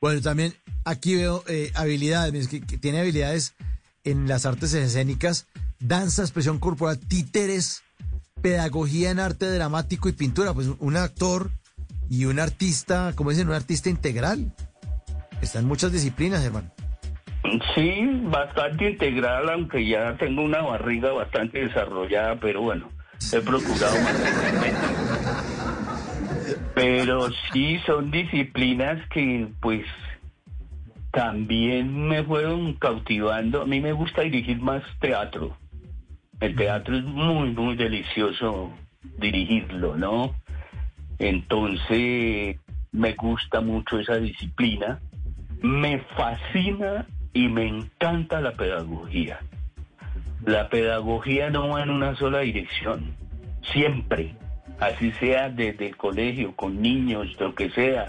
Bueno, también aquí veo eh, habilidades, que, que tiene habilidades en las artes escénicas, danza, expresión corporal, títeres, pedagogía en arte dramático y pintura. Pues un actor y un artista, como dicen, un artista integral. Está en muchas disciplinas, hermano. Sí, bastante integral, aunque ya tengo una barriga bastante desarrollada, pero bueno, he procurado mantenerme. Pero sí son disciplinas que pues también me fueron cautivando. A mí me gusta dirigir más teatro. El teatro es muy, muy delicioso dirigirlo, ¿no? Entonces, me gusta mucho esa disciplina. Me fascina y me encanta la pedagogía. La pedagogía no va en una sola dirección, siempre, así sea desde el colegio, con niños, lo que sea.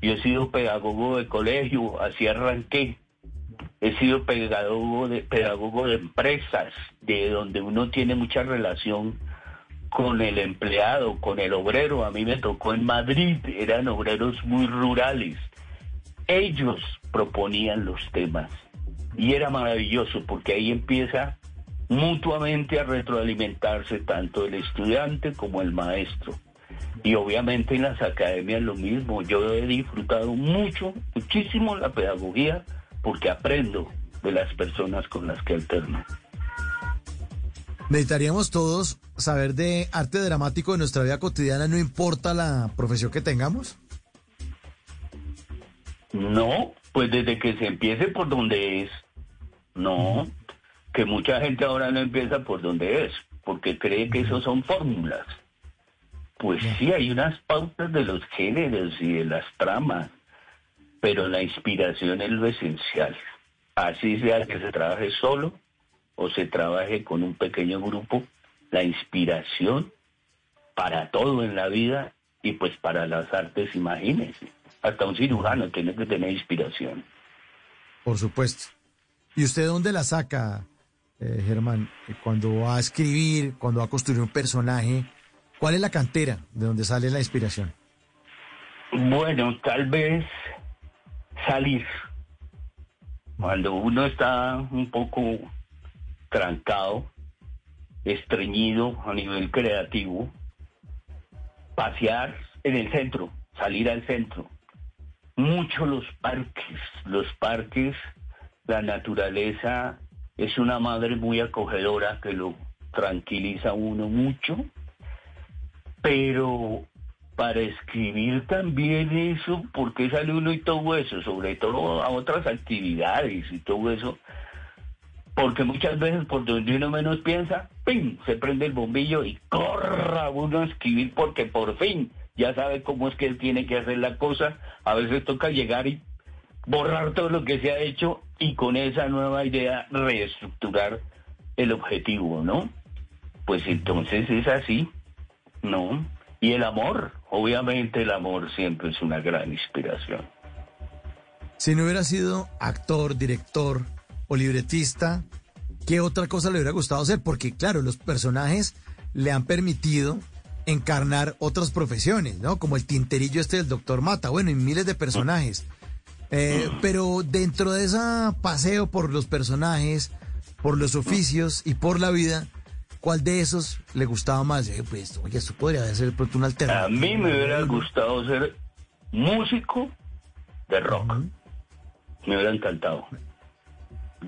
Yo he sido pedagogo de colegio, así arranqué. He sido pedagogo de, pedagogo de empresas, de donde uno tiene mucha relación con el empleado, con el obrero. A mí me tocó en Madrid, eran obreros muy rurales. Ellos proponían los temas y era maravilloso porque ahí empieza mutuamente a retroalimentarse tanto el estudiante como el maestro. Y obviamente en las academias lo mismo. Yo he disfrutado mucho, muchísimo la pedagogía porque aprendo de las personas con las que alterno. Necesitaríamos todos saber de arte dramático de nuestra vida cotidiana, no importa la profesión que tengamos. No, pues desde que se empiece por donde es. No, que mucha gente ahora no empieza por donde es, porque cree que eso son fórmulas. Pues sí, hay unas pautas de los géneros y de las tramas, pero la inspiración es lo esencial. Así sea que se trabaje solo o se trabaje con un pequeño grupo, la inspiración para todo en la vida y pues para las artes, imagínense. Hasta un cirujano tiene que tener inspiración. Por supuesto. ¿Y usted dónde la saca, eh, Germán? Cuando va a escribir, cuando va a construir un personaje, ¿cuál es la cantera de donde sale la inspiración? Bueno, tal vez salir. Cuando uno está un poco trancado, estreñido a nivel creativo, pasear en el centro, salir al centro. Mucho los parques, los parques, la naturaleza es una madre muy acogedora que lo tranquiliza a uno mucho, pero para escribir también eso, porque sale uno y todo eso, sobre todo a otras actividades y todo eso, porque muchas veces por donde uno menos piensa, ¡pim! se prende el bombillo y corra uno a escribir porque por fin ya sabe cómo es que él tiene que hacer la cosa. A veces toca llegar y borrar todo lo que se ha hecho y con esa nueva idea reestructurar el objetivo, ¿no? Pues entonces es así, ¿no? Y el amor, obviamente el amor siempre es una gran inspiración. Si no hubiera sido actor, director, o libretista, ¿qué otra cosa le hubiera gustado hacer? Porque claro, los personajes le han permitido encarnar otras profesiones, ¿no? Como el tinterillo este del doctor Mata, bueno, y miles de personajes. Eh, pero dentro de ese paseo por los personajes, por los oficios y por la vida, ¿cuál de esos le gustaba más? pues, oye, esto podría ser pronto una alternativa. A mí me hubiera gustado ser músico de rock. Me hubiera encantado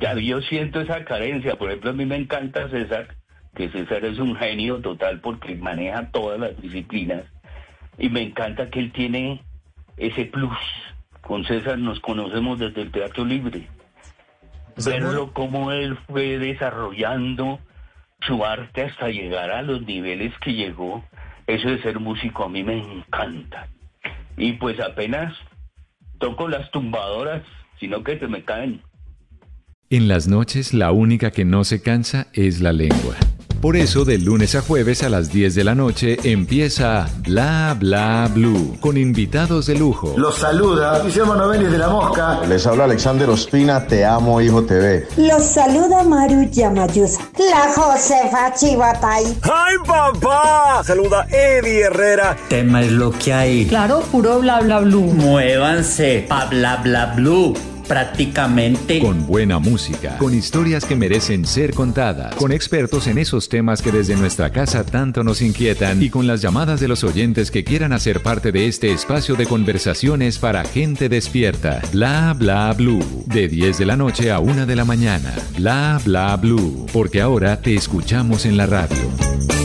ya yo siento esa carencia. Por ejemplo, a mí me encanta César, que César es un genio total porque maneja todas las disciplinas. Y me encanta que él tiene ese plus. Con César nos conocemos desde el Teatro Libre. Verlo como él fue desarrollando su arte hasta llegar a los niveles que llegó, eso de ser músico a mí me encanta. Y pues apenas toco las tumbadoras, sino que se me caen. En las noches la única que no se cansa es la lengua. Por eso, de lunes a jueves a las 10 de la noche empieza Bla Bla Blue con invitados de lujo. Los saluda Guillermo Novelis de La Mosca. Les habla Alexander Ospina, Te Amo Hijo TV. Los saluda Maru Yamayusa. La Josefa Chivatay. ¡Ay, papá! Saluda Eddie Herrera. Tema es lo que hay. Claro, puro bla bla blue. Muévanse pa bla bla blue prácticamente. Con buena música, con historias que merecen ser contadas, con expertos en esos temas que desde nuestra casa tanto nos inquietan y con las llamadas de los oyentes que quieran hacer parte de este espacio de conversaciones para gente despierta. Bla bla blue. De 10 de la noche a 1 de la mañana. Bla bla blue. Porque ahora te escuchamos en la radio.